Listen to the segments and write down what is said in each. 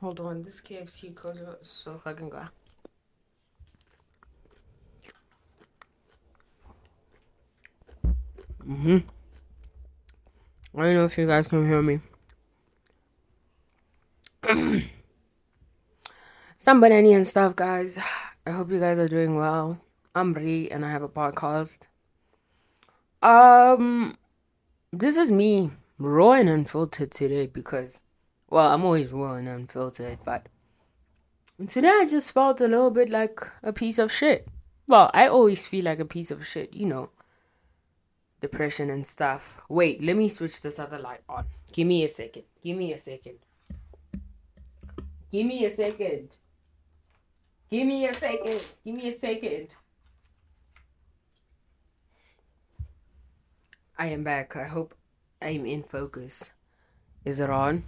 Hold on, this KFC goes so fucking good. Mm-hmm. I don't know if you guys can hear me. Some banana and stuff, guys. I hope you guys are doing well. I'm Bri and I have a podcast. Um, this is me raw and unfiltered today because, well, I'm always raw and unfiltered, but today I just felt a little bit like a piece of shit. Well, I always feel like a piece of shit, you know depression and stuff. Wait, let me switch this other light on. Give me a second. Give me a second. Give me a second. Give me a second. Give me a second. I am back. I hope I'm in focus. Is it on?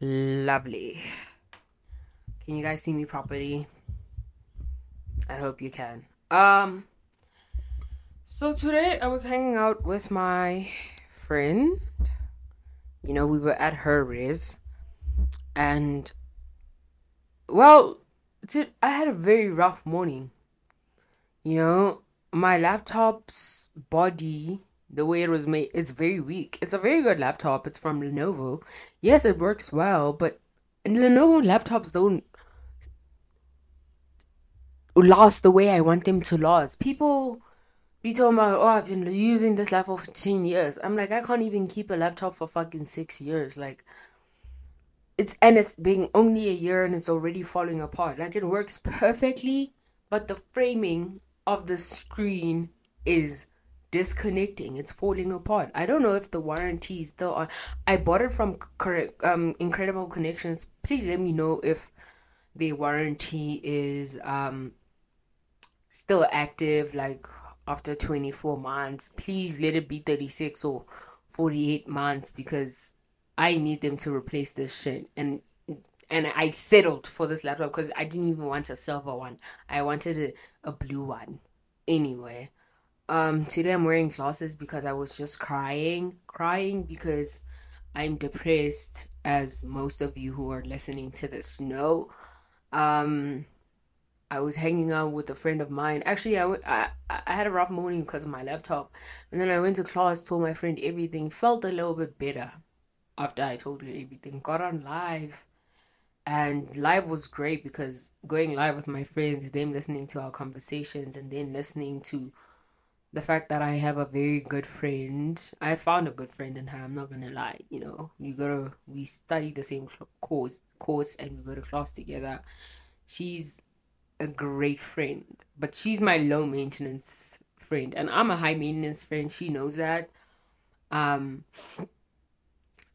Lovely. Can you guys see me properly? I hope you can. Um so today I was hanging out with my friend. You know, we were at her res. And well, I had a very rough morning. You know, my laptop's body, the way it was made, it's very weak. It's a very good laptop. It's from Lenovo. Yes, it works well, but Lenovo laptops don't last the way I want them to last. People be talking about, oh, I've been using this laptop for 10 years. I'm like, I can't even keep a laptop for fucking six years. Like, it's, and it's being only a year and it's already falling apart. Like, it works perfectly, but the framing of the screen is disconnecting. It's falling apart. I don't know if the warranty is still on. I bought it from correct, um, Incredible Connections. Please let me know if the warranty is, um, still active. Like, after 24 months. Please let it be 36 or 48 months because I need them to replace this shit. And and I settled for this laptop because I didn't even want a silver one. I wanted a, a blue one. Anyway, um, today I'm wearing glasses because I was just crying, crying because I'm depressed, as most of you who are listening to this know. Um, I was hanging out with a friend of mine. Actually, I, I, I had a rough morning because of my laptop. And then I went to class, told my friend everything, felt a little bit better after I told her everything. Got on live. And live was great because going live with my friends, them listening to our conversations, and then listening to the fact that I have a very good friend. I found a good friend in her. I'm not gonna lie. You know, we go to we study the same course course and we go to class together. She's a great friend, but she's my low maintenance friend, and I'm a high maintenance friend. She knows that. Um,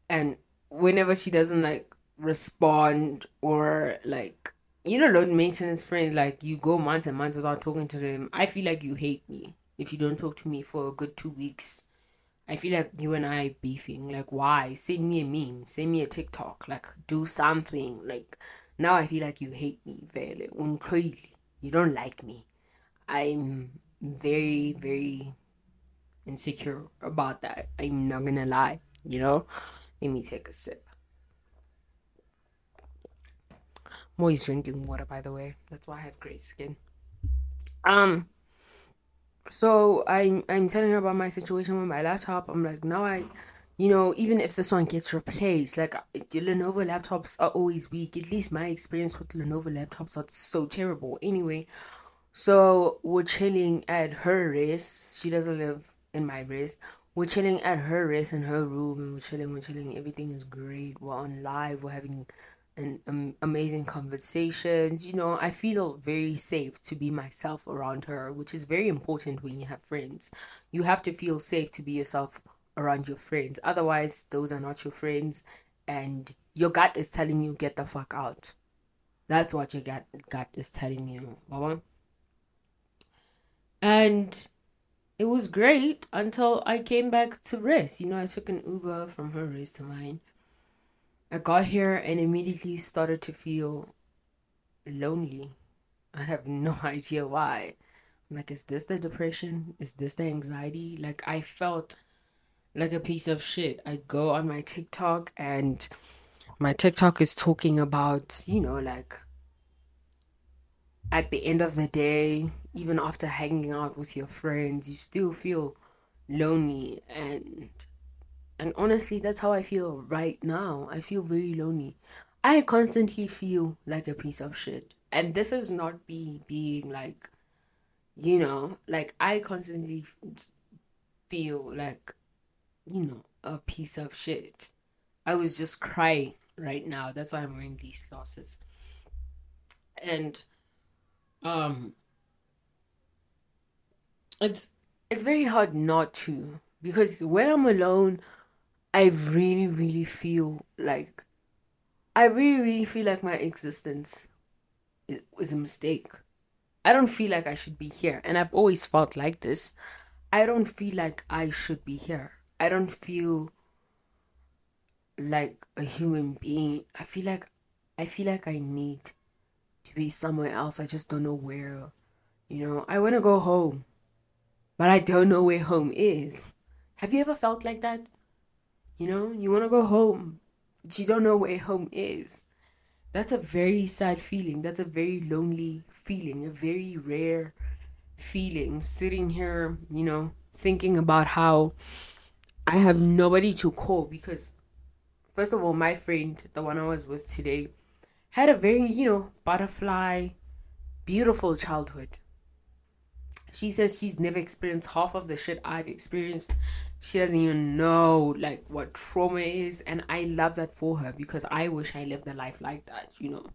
and whenever she doesn't like respond or like you know low maintenance friend like you go months and months without talking to them i feel like you hate me if you don't talk to me for a good two weeks i feel like you and i beefing like why send me a meme send me a tiktok like do something like now I feel like you hate me very unclearly. You don't like me. I'm very, very insecure about that. I'm not gonna lie, you know? Let me take a sip. I'm always drinking water by the way. That's why I have great skin. Um so I'm I'm telling her about my situation with my laptop. I'm like, now I you know, even if this one gets replaced, like Lenovo laptops are always weak. At least my experience with Lenovo laptops are so terrible. Anyway, so we're chilling at her res. She doesn't live in my res. We're chilling at her res in her room, and we're chilling. We're chilling. Everything is great. We're on live. We're having an um, amazing conversations. You know, I feel very safe to be myself around her, which is very important when you have friends. You have to feel safe to be yourself around your friends. Otherwise, those are not your friends, and your gut is telling you get the fuck out. That's what your gut gut is telling you, mama. And it was great until I came back to rest. You know, I took an Uber from her rest to mine. I got here and immediately started to feel lonely. I have no idea why. I'm like, is this the depression? Is this the anxiety? Like, I felt like a piece of shit. I go on my TikTok and my TikTok is talking about, you know, like at the end of the day, even after hanging out with your friends, you still feel lonely and and honestly that's how I feel right now. I feel very lonely. I constantly feel like a piece of shit. And this is not me being like you know, like I constantly feel like you know, a piece of shit. I was just crying right now. That's why I'm wearing these glasses. And um it's it's very hard not to because when I'm alone, I really, really feel like I really, really feel like my existence is a mistake. I don't feel like I should be here, and I've always felt like this. I don't feel like I should be here. I don't feel like a human being. I feel like I feel like I need to be somewhere else. I just don't know where. You know, I want to go home, but I don't know where home is. Have you ever felt like that? You know, you want to go home, but you don't know where home is. That's a very sad feeling. That's a very lonely feeling, a very rare feeling. Sitting here, you know, thinking about how I have nobody to call because, first of all, my friend, the one I was with today, had a very, you know, butterfly, beautiful childhood. She says she's never experienced half of the shit I've experienced. She doesn't even know like what trauma is, and I love that for her because I wish I lived a life like that, you know.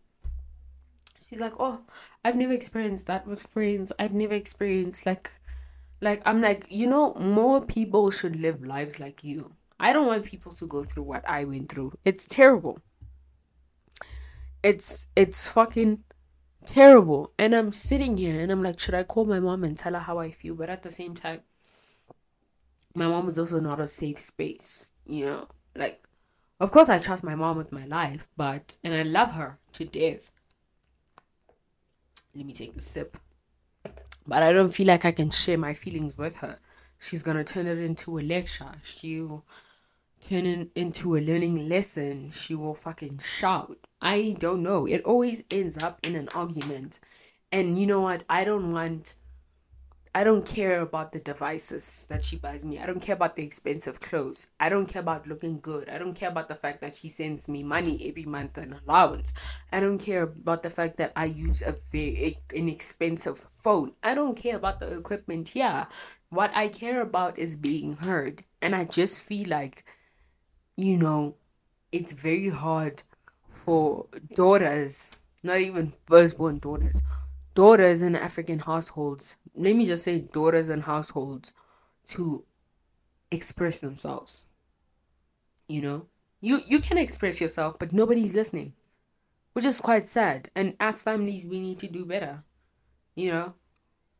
She's like, "Oh, I've never experienced that with friends. I've never experienced like like I'm like, you know, more people should live lives like you. I don't want people to go through what I went through. It's terrible. It's it's fucking terrible. And I'm sitting here and I'm like, should I call my mom and tell her how I feel? But at the same time, my mom is also not a safe space, you know? Like, of course, I trust my mom with my life, but, and I love her to death. Let me take a sip. But I don't feel like I can share my feelings with her. She's gonna turn it into a lecture. She'll turn it into a learning lesson. She will fucking shout. I don't know. It always ends up in an argument. And you know what? I don't want I don't care about the devices that she buys me. I don't care about the expensive clothes. I don't care about looking good. I don't care about the fact that she sends me money every month an allowance. I don't care about the fact that I use a very inexpensive phone. I don't care about the equipment. Yeah. What I care about is being heard. And I just feel like, you know, it's very hard for daughters, not even firstborn daughters, daughters in African households, let me just say daughters in households to express themselves. You know? You you can express yourself, but nobody's listening. Which is quite sad. And as families we need to do better. You know?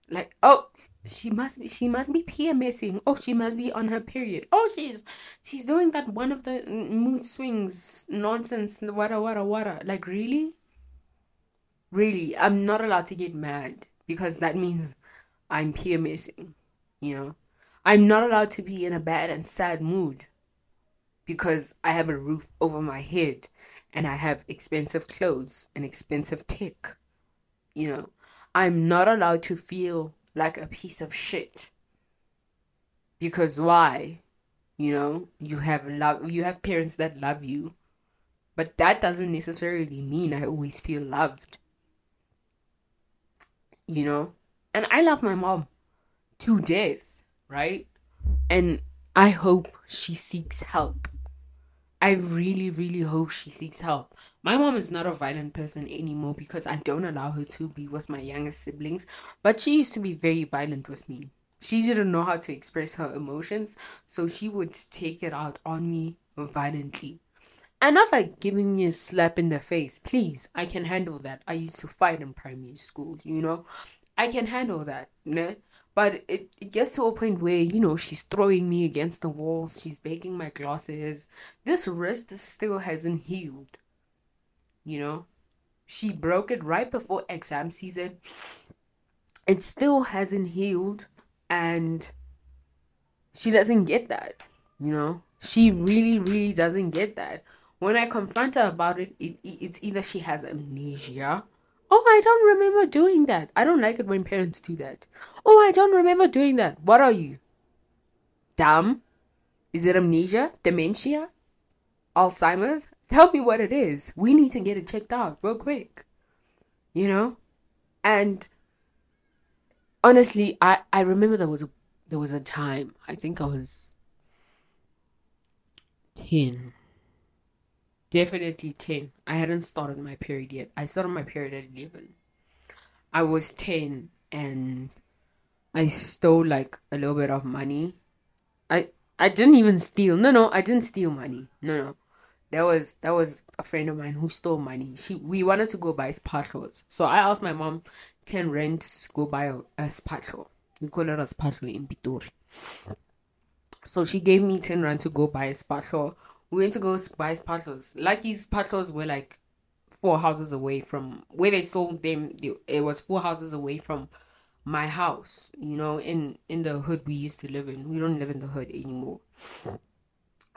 Like, oh, she must be she must be PMSing. Oh, she must be on her period. Oh, she's she's doing that one of the mood swings nonsense. Wada wada wada. Like really, really, I'm not allowed to get mad because that means I'm PMSing. You know, I'm not allowed to be in a bad and sad mood because I have a roof over my head and I have expensive clothes and expensive tech. You know, I'm not allowed to feel like a piece of shit. Because why? You know, you have love you have parents that love you. But that doesn't necessarily mean I always feel loved. You know? And I love my mom to death, right? And I hope she seeks help. I really, really hope she seeks help. My mom is not a violent person anymore because I don't allow her to be with my youngest siblings, but she used to be very violent with me. She didn't know how to express her emotions, so she would take it out on me violently. Not like giving me a slap in the face. Please, I can handle that. I used to fight in primary school, you know? I can handle that, né? But it, it gets to a point where, you know, she's throwing me against the wall, she's breaking my glasses. This wrist still hasn't healed you know she broke it right before exam season it still hasn't healed and she doesn't get that you know she really really doesn't get that when I confront her about it, it, it's either she has amnesia. Oh, I don't remember doing that. I don't like it when parents do that. Oh, I don't remember doing that. What are you? Dumb? Is it amnesia? Dementia? Alzheimer's? Tell me what it is. We need to get it checked out real quick. You know? And honestly, I, I remember there was a there was a time, I think I was 10 Definitely 10. I hadn't started my period yet. I started my period at 11. I was 10 and I stole like a little bit of money. I I didn't even steal. No, no, I didn't steal money. No, no. That was that was a friend of mine who stole money. She we wanted to go buy spatlos. So I asked my mom 10 rand to go buy a, a spatlo. We call it a spatlo in Pitori. So she gave me 10 rand to go buy a spatlo we went to go buy spatlas. Lucky's spatlas were like four houses away from where they sold them. It was four houses away from my house. You know, in in the hood we used to live in. We don't live in the hood anymore.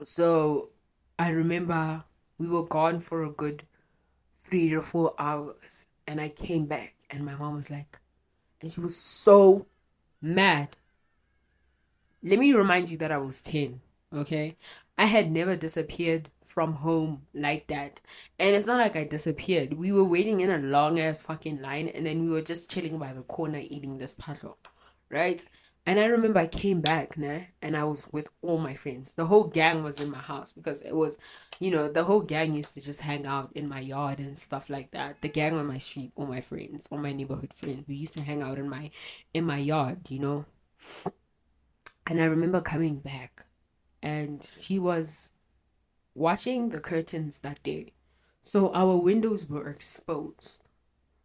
So I remember we were gone for a good three to four hours, and I came back, and my mom was like, and she was so mad. Let me remind you that I was 10, okay? I had never disappeared from home like that. And it's not like I disappeared. We were waiting in a long ass fucking line and then we were just chilling by the corner eating this puzzle. Right? And I remember I came back, nah, and I was with all my friends. The whole gang was in my house because it was, you know, the whole gang used to just hang out in my yard and stuff like that. The gang on my street, all my friends, all my neighborhood friends, we used to hang out in my in my yard, you know. And I remember coming back and she was watching the curtains that day. So our windows were exposed.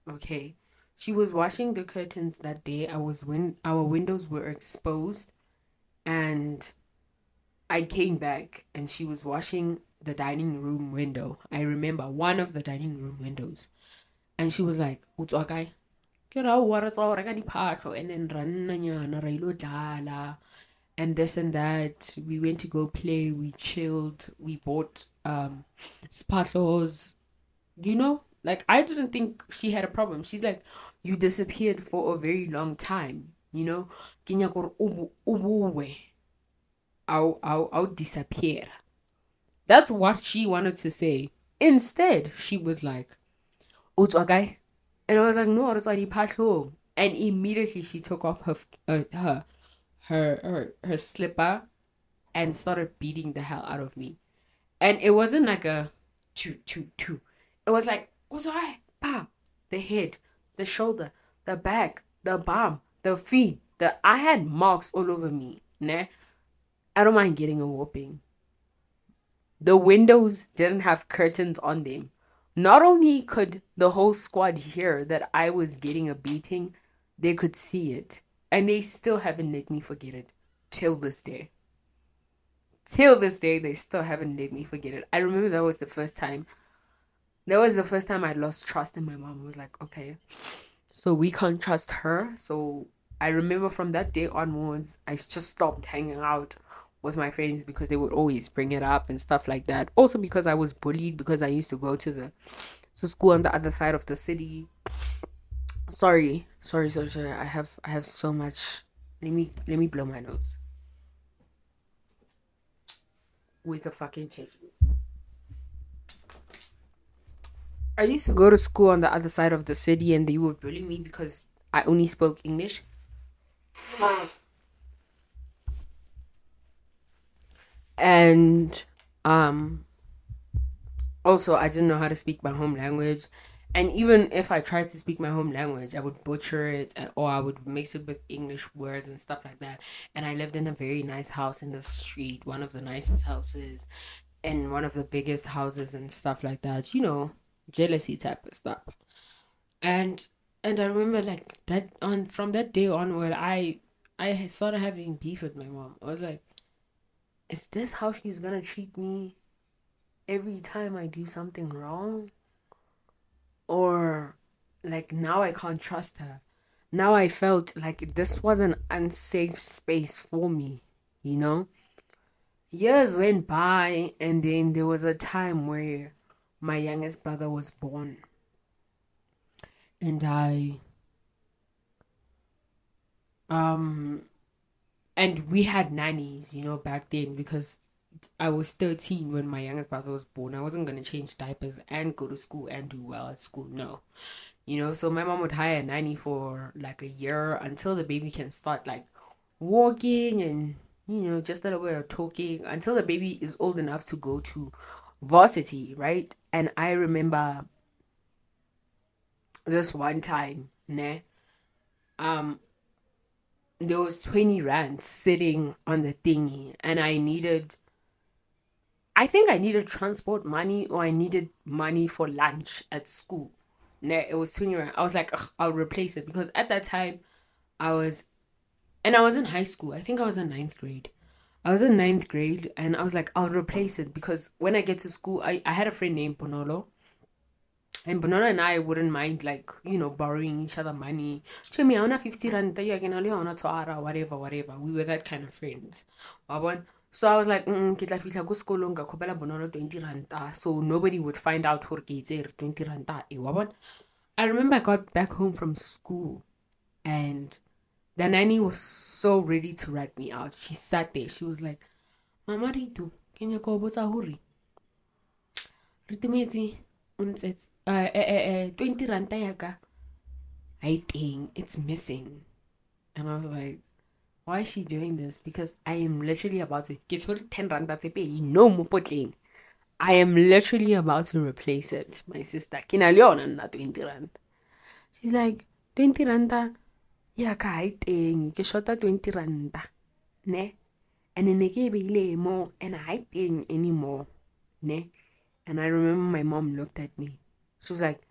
Okay. She was washing the curtains that day. I was when our windows were exposed and I came back and she was washing the dining room window. I remember one of the dining room windows. And she was like, Utswakai, ke ra wa re tswa reka diphahlo and then nyana ra ilo dlala and this and that. We went to go play, we chilled, we bought um spatlos. You know? Like I didn't think she had a problem. She's like, You disappeared for a very long time, you know? I'll, I'll, I'll disappear. That's what she wanted to say. Instead, she was like, guy," And I was like, no, it's like And immediately she took off her, uh, her her her her slipper and started beating the hell out of me. And it wasn't like a two two two. It was like what's right? Pa, the head, the shoulder, the back, the bum, the feet. The I had marks all over me. Nah. I don't mind getting a whooping. The windows didn't have curtains on them. Not only could the whole squad hear that I was getting a beating, they could see it. And they still haven't let me forget it till this day. Till this day, they still haven't let me forget it. I remember that was the first time. That was the first time I lost trust in my mom. I was like, okay, so we can't trust her. So I remember from that day onwards, I just stopped hanging out with my friends because they would always bring it up and stuff like that. Also because I was bullied because I used to go to the to school on the other side of the city sorry sorry sorry sorry. I have i have so much. Let me let me blow my nose. With the fucking tissue i used to go to school on the other side of the city and they would bully me because i only spoke english. And um also i didn't know how to speak my home language and even if I tried to speak my home language, I would butcher it and, or I would mix it with English words and stuff like that. And I lived in a very nice house in the street, one of the nicest houses, and one of the biggest houses and stuff like that. You know, jealousy type of stuff. And and I remember like that on from that day onward, I I started having beef with my mom. I was like, is this how she's gonna treat me every time I do something wrong? Or like now I can't trust her. Now I felt like this was an unsafe space for me, you know? years went by, and then there was a time where my youngest brother was born, and I um and we had nannies, you know, back then because I was 13 when my youngest brother was born. I wasn't going to change diapers and go to school and do well at school. No. You know, so my mom would hire a nanny for like a year until the baby can start like walking and, you know, just a way of talking until the baby is old enough to go to varsity, right? And I remember this one time, ne, um, there was 20 rands sitting on the thingy and I needed I think I needed transport money or I needed money for lunch at school. Ne, it was 20 rand. I was like, I'll replace it because at that time I was and I was in high school. I think I was in ninth grade. I was in ninth grade and I was like, I'll replace it because when I get to school, I, I had a friend named Bonolo and Bonolo and I wouldn't mind like, you know, borrowing each other money. Me, I want 50 rand, whatever, whatever. We were that kind of friends. So I was like, mm, ke tla fihla ko sekolong ka khopela bonolo 20 ranta so nobody would find out gore ke itse 20 ranta e wa I remember I got back home from school and the nanny was so ready to rat me out. She sat there. She was like, Mama Ritu, can you go botsa hore? Ritumetse, untse uh, uh, uh, 20 ranta yaka I think it's missing. And I was like, why is she doing this? Because I am literally about to get 10 randa pay. No mopotleng. I am literally about to replace it. My sister, kina leona na 20 rand. She's like, 20 randa ya ka ha teng ke shota 20 randa ne and ne ke beile mo and I teng anymore ne and I remember my mom looked at me she was like,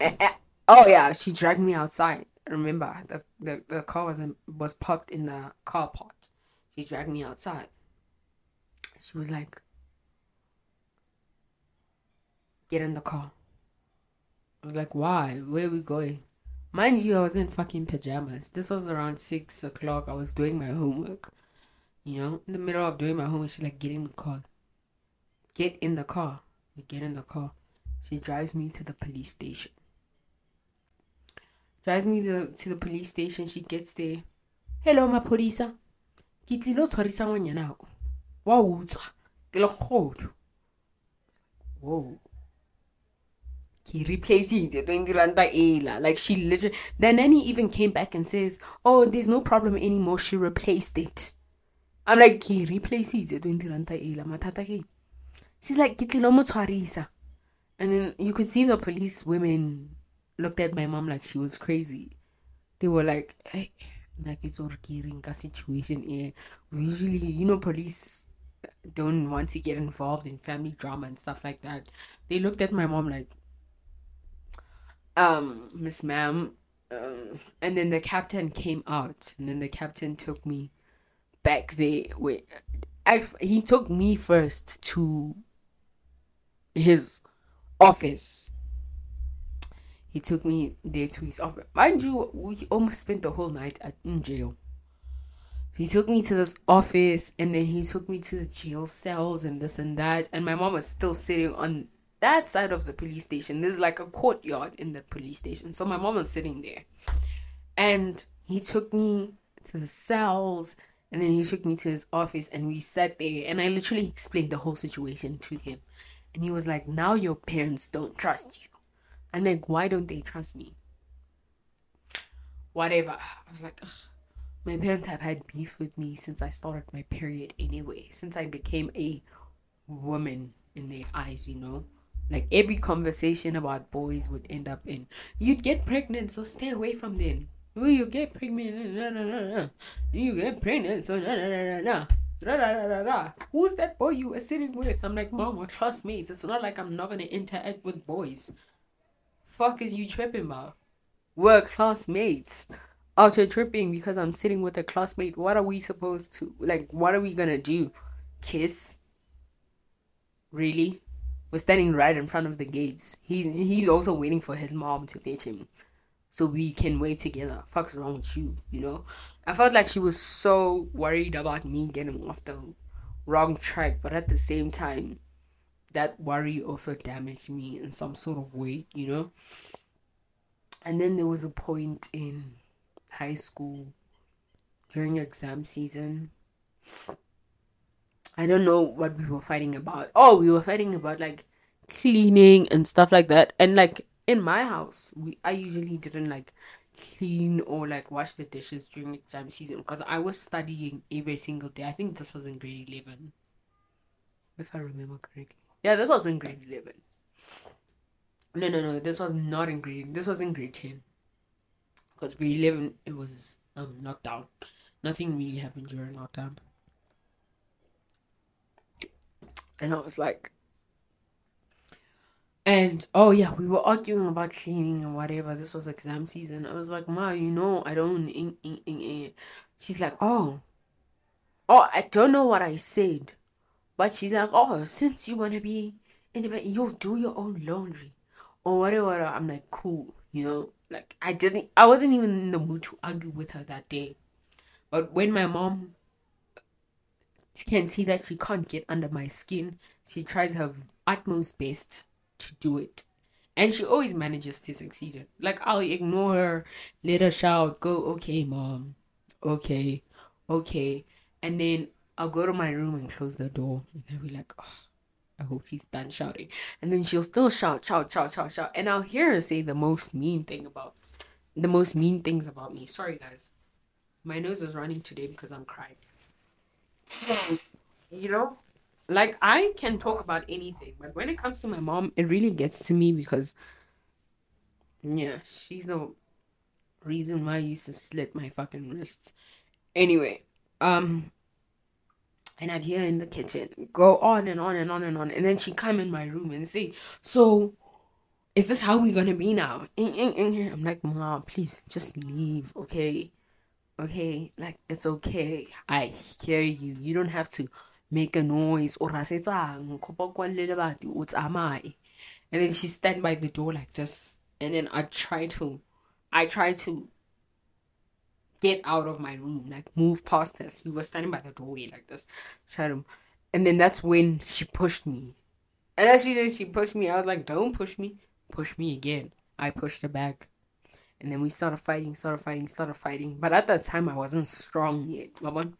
eh, eh. oh yeah, she dragged me outside. Remember, the, the, the car was in, was parked in the car park. She dragged me outside. She was like, get in the car. I was like, why? Where are we going? Mind you, I was in fucking pajamas. This was around six o'clock. I was doing my homework. You know, in the middle of doing my homework, she's like, get in the car. Get in the car. We get in the car. She drives me to the police station. Drives me to, to the police station. She gets there. Hello, maphodisa. Ke tlile o tshwarisa ngwanyana o. Wa utswa. Ke le kgodo. Whoa. He replaced it 20 randa ela. Like she literally the nanny even came back and says, Oh, there's no problem anymore. She replaced it. I'm like, he replaced it 20 randa ela. Matata ke. She's like, Ke tlile mo tshwarisa. And then you could see the police women looked at my mom like she was crazy. They were like, hey, like it's a situation here. Usually, you know, police don't want to get involved in family drama and stuff like that. They looked at my mom like, um, Miss Ma'am. Um, and then the captain came out, and then the captain took me back there. Wait, I, he took me first to his office. He took me there to his office. Mind you, we almost spent the whole night at, in jail. He took me to this office and then he took me to the jail cells and this and that. And my mom was still sitting on that side of the police station. There's like a courtyard in the police station. So my mom was sitting there. And he took me to the cells and then he took me to his office and we sat there and I literally explained the whole situation to him. And he was like, Now your parents don't trust you. I'm like, Why don't they trust me? Whatever. I was like, Ugh. My parents have had beef with me since I started my period anyway, since I became a woman in their eyes, you know? Like every conversation about boys would end up in, you'd get pregnant, so stay away from them. Will you get pregnant? Nah, nah, nah, nah. You get pregnant, so nah, nah, nah, nah, nah. Da, da, da, da, Who's that boy you were sitting with? I'm like, Mom, we're classmates. It's not like I'm not gonna interact with boys. Fuck is you tripping about? We're classmates. Here tripping because I'm sitting with a classmate. What are we supposed to like? What are we gonna do? Kiss? Really? We're standing right in front of the gates. He's he's also waiting for his mom to fetch him so we can wait together. Fuck's wrong with you, you know? I felt like she was so worried about me getting off the wrong track, but at the same time, that worry also damaged me in some sort of way, you know? And then there was a point in high school during exam season. I don't know what we were fighting about. Oh, we were fighting about like cleaning and stuff like that. And like in my house, we I usually didn't like clean or like wash the dishes during exam season because I was studying every single day. I think this was in grade 11. If I remember correctly. Yeah, this was in grade 11. No, no, no. This was not in grade. This was in grade 10. Because grade 11, it was um, lockdown. Nothing really happened during lockdown. And I was like, and oh yeah, we were arguing about cleaning and whatever. This was exam season. I was like, Ma, you know, I don't. In, in, in, She's like, oh, oh, I don't know what I said, but she's like, oh, since you wanna be independent, you'll do your own laundry or whatever. I'm like, cool, you know. Like I didn't, I wasn't even in the mood to argue with her that day. But when my mom can see that she can't get under my skin, she tries her utmost best to do it. And she always manages to succeed. Like I'll ignore her, let her shout, go, okay, mom, okay, okay. And then I'll go to my room and close the door. And I'll be like, oh, I hope she's done shouting. And then she'll still shout, shout, shout, shout, shout. And I'll hear her say the most mean thing about the most mean things about me. Sorry guys. My nose is running today because I'm crying. you know? like I can talk about anything, but when it comes to my mom, it really gets to me because yeah, she's the reason why I used to slit my fucking wrists. Anyway, um and I'd hear in the kitchen go on and on and on and on, and then she'd come in my room and say, So is this how we're gonna be now? I'm like, Mom, please just leave, okay? Okay, like it's okay. I hear you. You don't have to make a noise or and then she stand by the door like this and then i try to i try to get out of my room like move past us we were standing by the doorway like this to and then that's when she pushed me. And as she did she pushed me. I was like don't push me. Push me again. I pushed her back. And then we started fighting started fighting started fighting. But at that time i wasn't strong yet Mama.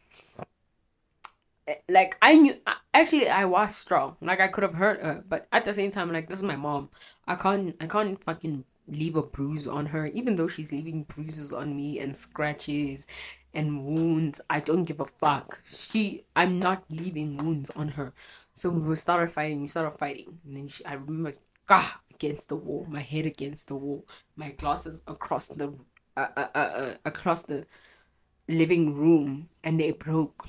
Eh, like I knew actually I was strong. Like I could have hurt her, but at the same time, like this is my mom. I can't I can't fucking leave a bruise on her, even though she's leaving bruises on me and scratches and wounds. I don't give a fuck. She I'm not leaving wounds on her. So we started fighting, we started fighting. And then she I remember ah, against the wall, my head against the wall, my glasses across the uh, uh, uh, uh across the living room and they broke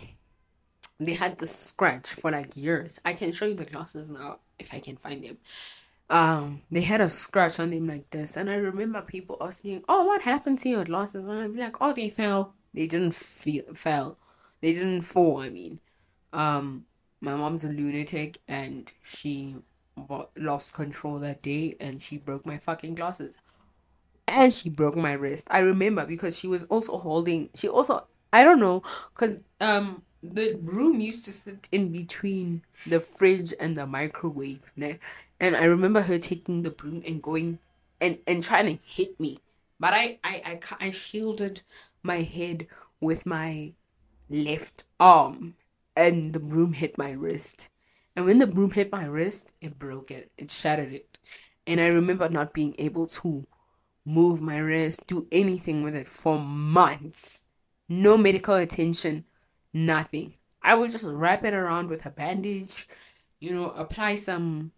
they had the scratch for like years. I can show you the glasses now if I can find them. Um, they had a scratch on them like this, and I remember people asking, "Oh, what happened to your glasses?" And I'd be like, "Oh, they fell. They didn't feel fell. They didn't fall. I mean, um, my mom's a lunatic, and she lost control that day, and she broke my fucking glasses, and she broke my wrist. I remember because she was also holding. She also I don't know, cause um the room used to sit in between the fridge and the microwave, né? and I remember her taking the broom and going and and trying to hit me, but I I I, I shielded my head with my left arm, and the broom hit my wrist. And when the broom hit my wrist, it broke it. It shattered it. And I remember not being able to move my wrist, do anything with it for months. No medical attention nothing. I would just wrap it around with a bandage, you know, apply some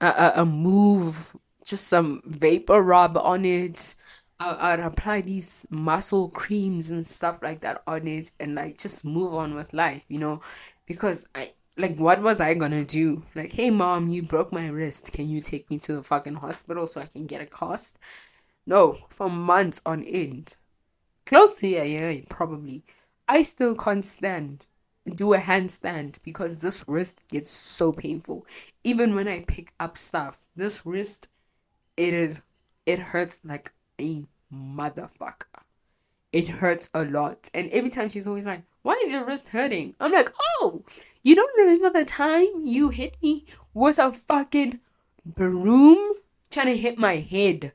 a, a, move, just some vapor rub on it. I'd apply these muscle creams and stuff like that on it, and like just move on with life, you know, because I like what was I gonna do? Like, hey mom, you broke my wrist. Can you take me to the fucking hospital so I can get a cast? No, for months on end. Close to a year, probably. I still can't stand do a handstand because this wrist gets so painful. Even when I pick up stuff, this wrist, it is, it hurts like a motherfucker. it hurts a lot. And every time she's always like, Why is your wrist hurting? I'm like, Oh, you don't remember the time you hit me with a fucking broom trying to hit my head?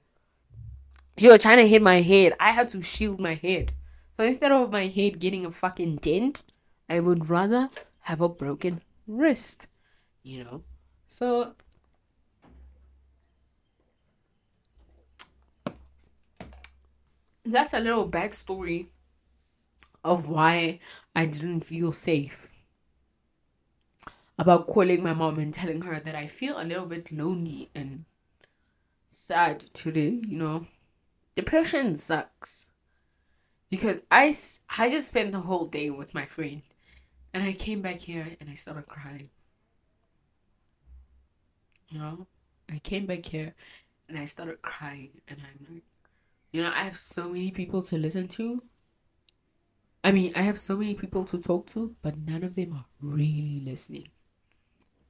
You were trying to hit my head. I had to shield my head. So instead of my head getting a fucking dent, I would rather have a broken wrist. You know? So that's a little backstory of why I didn't feel safe about calling my mom and telling her that I feel a little bit lonely and sad today, you know. Depression sucks. Because I, I just spent the whole day with my friend and I came back here and I started crying. You know, I came back here and I started crying and I'm like, you know, I have so many people to listen to. I mean, I have so many people to talk to, but none of them are really listening.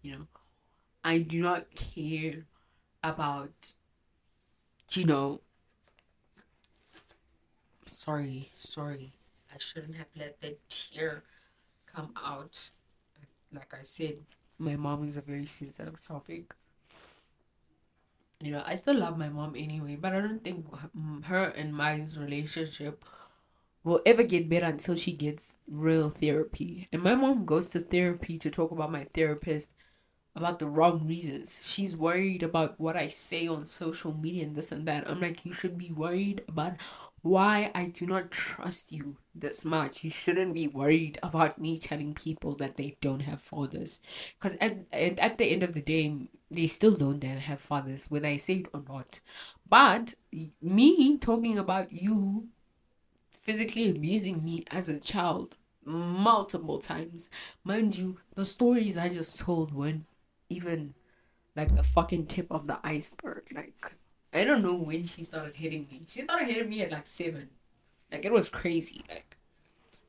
You know, I do not care about, you know, sorry, sorry. I shouldn't have let that tear come out. Like I said, my mom is a very sensitive topic you know, I still love my mom anyway, but I don't think her and my relationship will ever get better until she gets real therapy. And my mom goes to therapy to talk about my therapist about the wrong reasons. She's worried about what I say on social media and this and that. I'm like, you should be worried about why I do not trust you this much. You shouldn't be worried about me telling people that they don't have fathers. Because at, at, the end of the day, they still don't have fathers, whether I say it or not. But me talking about you physically abusing me as a child multiple times, mind you, the stories I just told weren't even like the fucking tip of the iceberg. Like, I don't know when she started hitting me. She started hitting me at like seven. Like it was crazy. Like,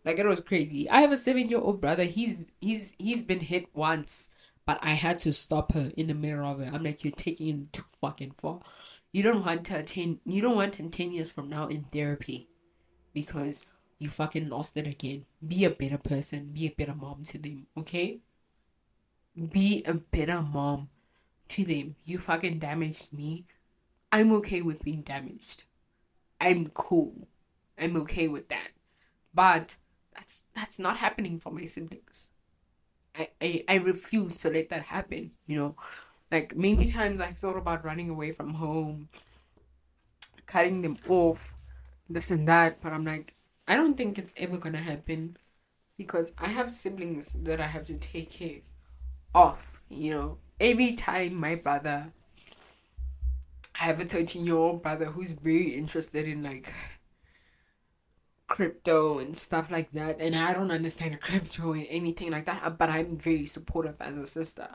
like it was crazy. I have a seven-year-old brother. He's he's he's been hit once, but I had to stop her in the middle of it. I'm like, you're taking it too fucking far. You don't want to attain. You don't want him ten years from now in therapy, because you fucking lost it again. Be a better person. Be a better mom to them. Okay. Be a better mom to them. You fucking damaged me I'm okay with being damaged. I'm cool. I'm okay with that. But that's that's not happening for my siblings. I, I, I refuse to let that happen, you know. Like many times I've thought about running away from home, cutting them off, this and that, but I'm like, I don't think it's ever gonna happen because I have siblings that I have to take care of, you know. Every time my brother I have a 13 year old brother who's very interested in like crypto and stuff like that. And I don't understand crypto and anything like that, uh, but I'm very supportive as a sister.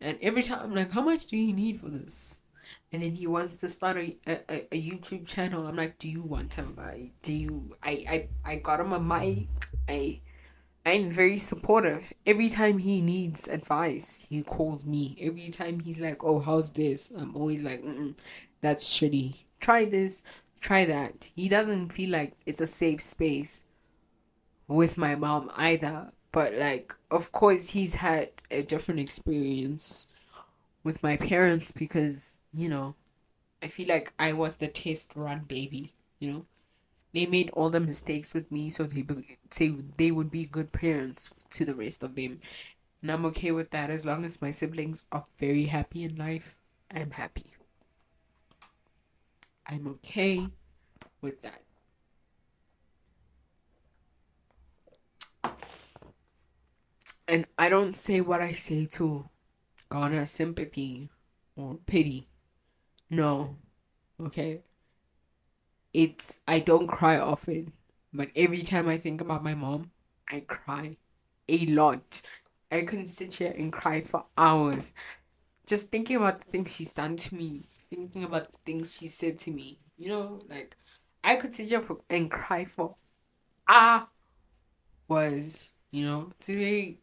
And every time I'm like, how much do you need for this? And then he wants to start a, a, a YouTube channel. I'm like, do you want to? I do you? I, I I got him a mic. I I'm very supportive. Every time he needs advice, he calls me. Every time he's like, "Oh, how's this?" I'm always like, "That's shitty. Try this, try that." He doesn't feel like it's a safe space with my mom either. But like, of course, he's had a different experience with my parents because you know, I feel like I was the test run baby. You know, they made all the mistakes with me so they say they would be good parents to the rest of them. And i'm okay with that as long as my siblings are very happy in life i'm happy. I'm okay with that. And i don't say what i say to garner sympathy or pity. No okay it's I don't cry often, but every time I think about my mom, I cry a lot. I can sit here and cry for hours. Just thinking about the things she's done to me, thinking about the things she said to me. You know, like I could sit here for, and cry for was, you know, today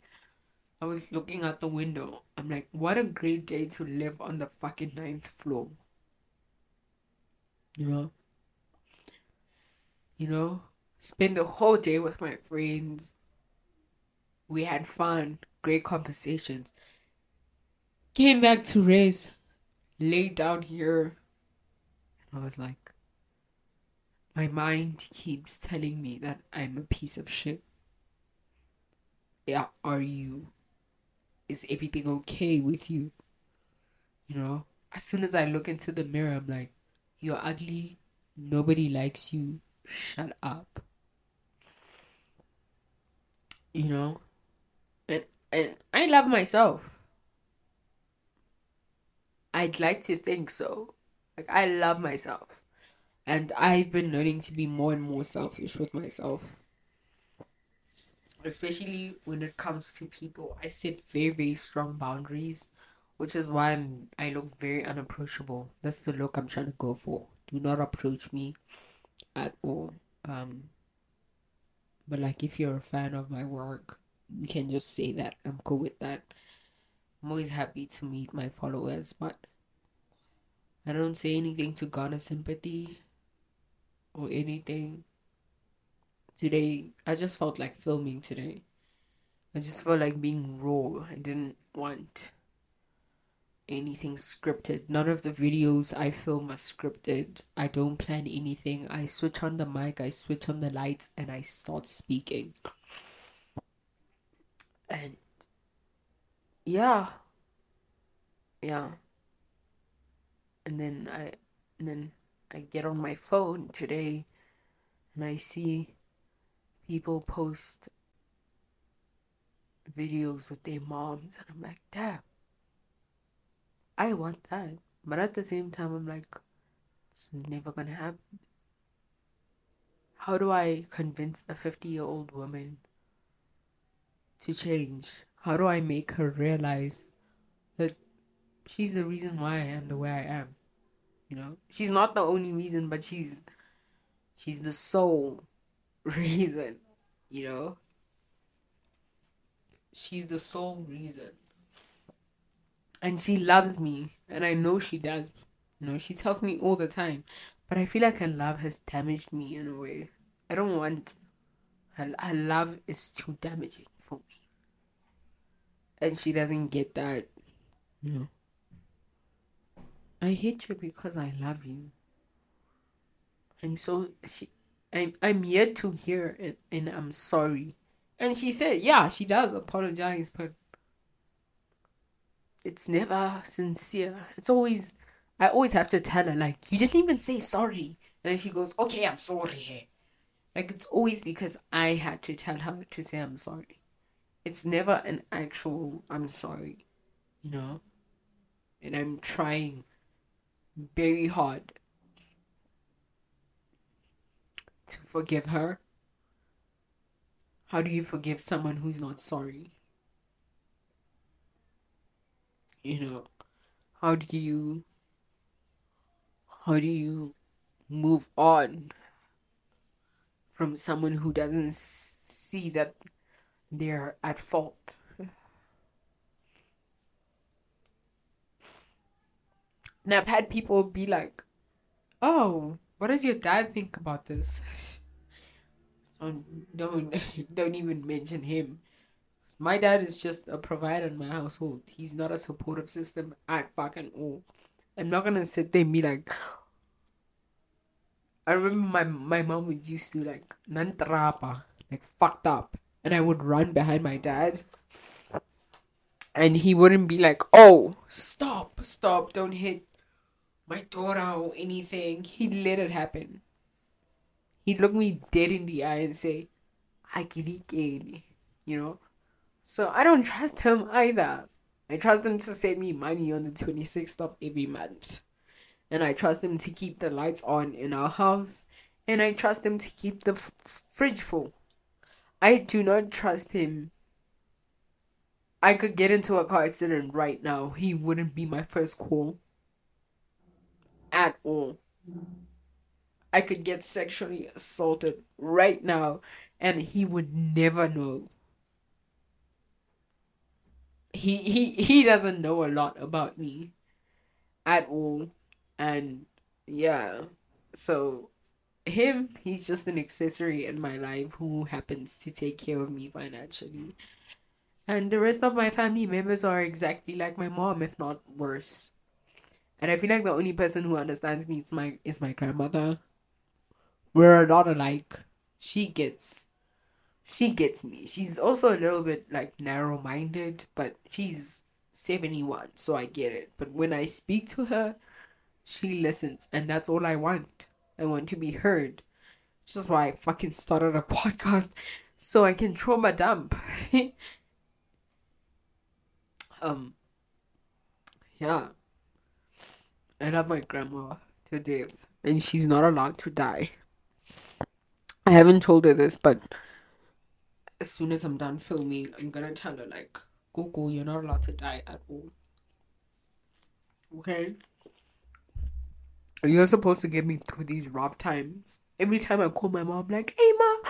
I was looking out the window. I'm like, what a great day to live on the fucking ninth floor. You know? You know spend the whole day with my friends. We had fun, great conversations. Came back to race, laid down here. And I was like, my mind keeps telling me that I'm a piece of shit. Yeah, are you? Is everything okay with you? You know, as soon as I look into the mirror, I'm like, you're ugly. Nobody likes you. Shut up. You know? And and I love myself. I'd like to think so. Like I love myself. And I've been learning to be more and more selfish with myself. Especially when it comes to people. I set very, very strong boundaries which is why I'm, I look very unapproachable. That's the look I'm trying to go for. Do not approach me at all. Um, but like if you're a fan of my work, you can just say that. I'm cool with that. I'm always happy to meet my followers, but I don't say anything to garner sympathy or anything. Today, I just felt like filming today. I just felt like being raw. I didn't want anything scripted. None of the videos I film are scripted. I don't plan anything. I switch on the mic, I switch on the lights, and I start speaking. And yeah. Yeah. And then I and then I get on my phone today and I see people post videos with their moms and I'm like, damn I want that. But at the same time, I'm like, it's never gonna happen. How do I convince a 50 year old woman to change? How do I make her realize that she's the reason why I am the way I am? You know, she's not the only reason, but she's she's the sole reason, you know? She's the sole reason and she loves me. And i know she does. You know she tells me all the time. But i feel like her love has damaged me in a way. I don't want her, her love is too damaging for me. And she doesn't get that. Know. I hate you because i love you. And so she i'm, I'm yet to hear it and i'm sorry. And she said yeah she does apologize but it's never sincere. It's always, I always have to tell her, like, you didn't even say sorry. And then she goes, okay, I'm sorry. Like, it's always because I had to tell her to say I'm sorry. It's never an actual, I'm sorry, you know? And I'm trying very hard to forgive her. How do you forgive someone who's not sorry? You know how do you how do you move on from someone who doesn't see that they're at fault? And i've had people be like oh what does your dad think about this? Don't don't don't even mention him my dad is just a provider in my household. He's not a supportive system at fucking all. I'm not gonna sit there and be like. I remember my my mom would used to like nantrapa, like fucked up, and I would run behind my dad, and he wouldn't be like, "Oh, stop, stop, don't hit my daughter or anything." He'd let it happen. He'd look me dead in the eye and say, "I can you know. So I don't trust him either. I trust him to send me money on the 26th of every month. And I trust him to keep the lights on in our house. And I trust him to keep the f- fridge full. I do not trust him. I could get into a car accident right now. He wouldn't be my first call. At all. I could get sexually assaulted right now and he would never know he he he doesn't know a lot about me at all and yeah so him, he's just an accessory in my life who happens to take care of me financially. And the rest of my family members are exactly like my mom, if not worse. And I feel like the only person who understands me is my is my grandmother. We're a lot alike. She gets she gets me. She's also a little bit like narrow minded, but she's 71, so I get it. But when I speak to her, she listens, and that's all I want. I want to be heard. Which is why I fucking started a podcast so I can trauma dump. um, yeah. I love my grandma to death, and she's not allowed to die. I haven't told her this, but as soon as I'm done filming, I'm gonna tell her like, "Go, you're not allowed to die at all." Okay. You're supposed to get me through these rough times. Every time I call my mom, like, hey, ma,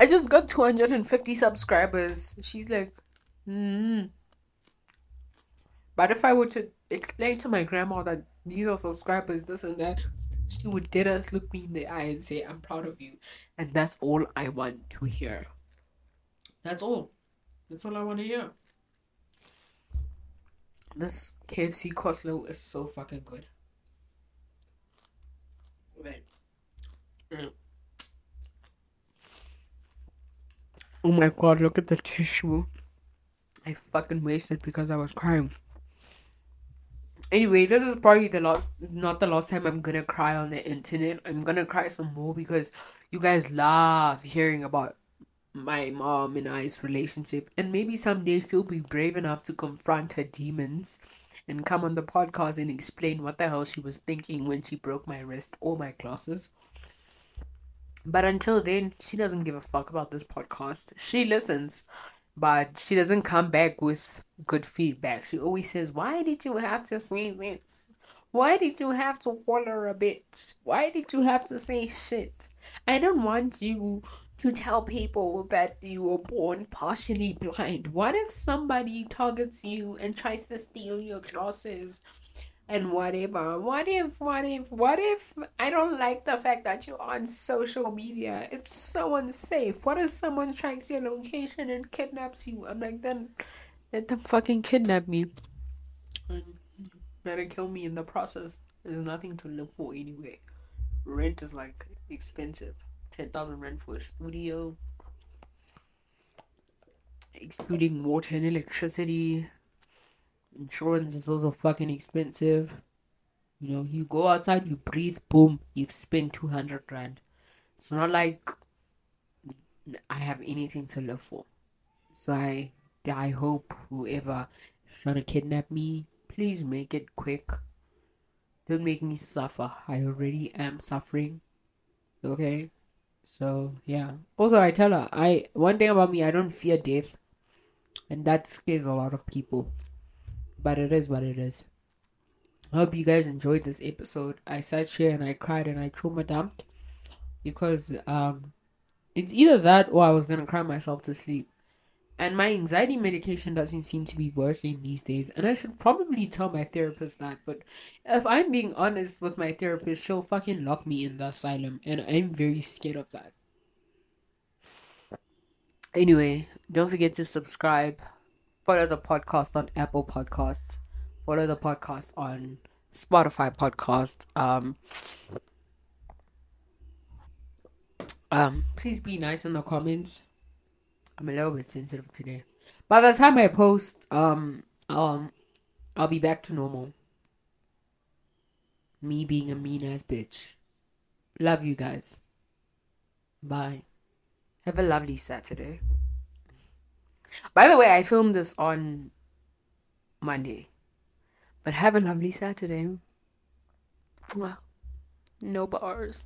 I just got 250 subscribers. She's like, hmm. But if I were to explain to my grandma that these are subscribers, this and that, she would dead us look me in the eye and say, I'm proud of you. And that's all I want to hear. That's all. That's all I want to hear. This KFC coleslaw is so fucking good. Right. Mm. Oh my god, look at the tissue. I fucking wasted because I was crying. Anyway, this is probably the last, not the last time I'm gonna cry on the internet. I'm gonna cry some more because you guys love hearing about my mom and I's relationship. And maybe someday she'll be brave enough to confront her demons and come on the podcast and explain what the hell she was thinking when she broke my wrist or my glasses. But until then, she doesn't give a fuck about this podcast. She listens, but she doesn't come back with good feedback. She always says, Why did you have to say this? Why did you have to call her a bitch? Why did you have to say shit? I don't want you to tell people that you were born partially blind? What if somebody targets you and tries to steal your glasses and whatever? What if, what if, what if I don't like the fact that you're on social media? It's so unsafe. What if someone tracks your location and kidnaps you? I'm like, then let them fucking kidnap me. And better kill me in the process. There's nothing to live for anyway. Rent is like expensive ten thousand rent for a studio, excluding water and electricity. Insurance is also fucking expensive. You know, you go outside, you breathe, boom, you spend two hundred grand. It's not like I have anything to live for. So I, I hope whoever is trying to kidnap me, please make it quick. Don't make me suffer. I already am suffering. Okay? So yeah. Also, I tell her I one thing about me, I don't fear death, and that scares a lot of people. But it is what it is. I hope you guys enjoyed this episode. I sat here and I cried and I trauma dumped because um, it's either that or I was gonna cry myself to sleep. And my anxiety medication doesn't seem to be working these days. And I should probably tell my therapist that. But if I'm being honest with my therapist, she'll fucking lock me in the asylum. And I'm very scared of that. Anyway, don't forget to subscribe. Follow the podcast on Apple Podcasts. Follow the podcast on Spotify Podcast. Um, um, please be nice in the comments. I'm a little bit sensitive today. By the time I post, um, um, I'll be back to normal. Me being a mean ass bitch. Love you guys. Bye. Have a lovely Saturday. By the way, I filmed this on Monday. But have a lovely Saturday. Well, no bars.